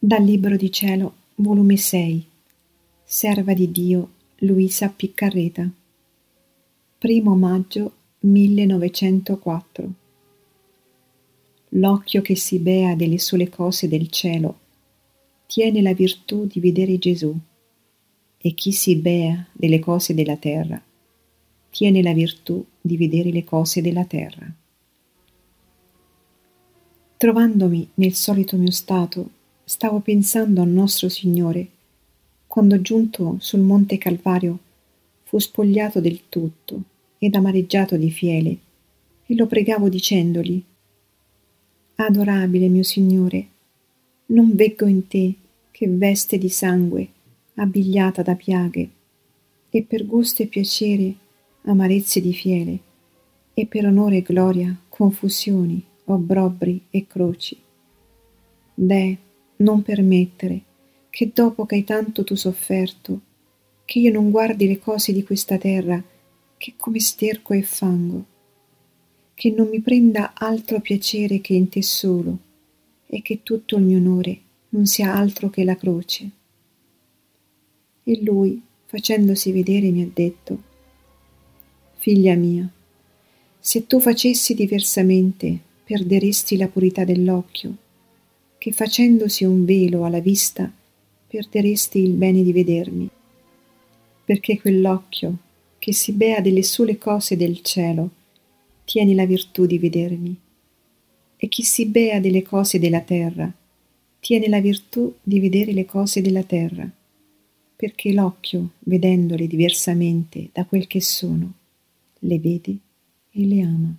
Dal Libro di Cielo, volume 6, Serva di Dio Luisa Piccarreta, 1 maggio 1904. L'occhio che si bea delle sole cose del cielo tiene la virtù di vedere Gesù, e chi si bea delle cose della terra tiene la virtù di vedere le cose della terra. Trovandomi nel solito mio stato, stavo pensando al nostro Signore, quando giunto sul monte Calvario fu spogliato del tutto ed amareggiato di fiele, e lo pregavo dicendogli, Adorabile mio Signore, non veggo in te che veste di sangue, abbigliata da piaghe, e per gusto e piacere amarezze di fiele, e per onore e gloria confusioni, obbrobri e croci. Deh, non permettere che dopo che hai tanto tu sofferto, che io non guardi le cose di questa terra che come sterco e fango, che non mi prenda altro piacere che in te solo, e che tutto il mio onore non sia altro che la croce. E lui, facendosi vedere, mi ha detto, Figlia mia, se tu facessi diversamente, perderesti la purità dell'occhio che facendosi un velo alla vista perderesti il bene di vedermi, perché quell'occhio che si bea delle sole cose del cielo tiene la virtù di vedermi, e chi si bea delle cose della terra tiene la virtù di vedere le cose della terra, perché l'occhio, vedendole diversamente da quel che sono, le vede e le ama.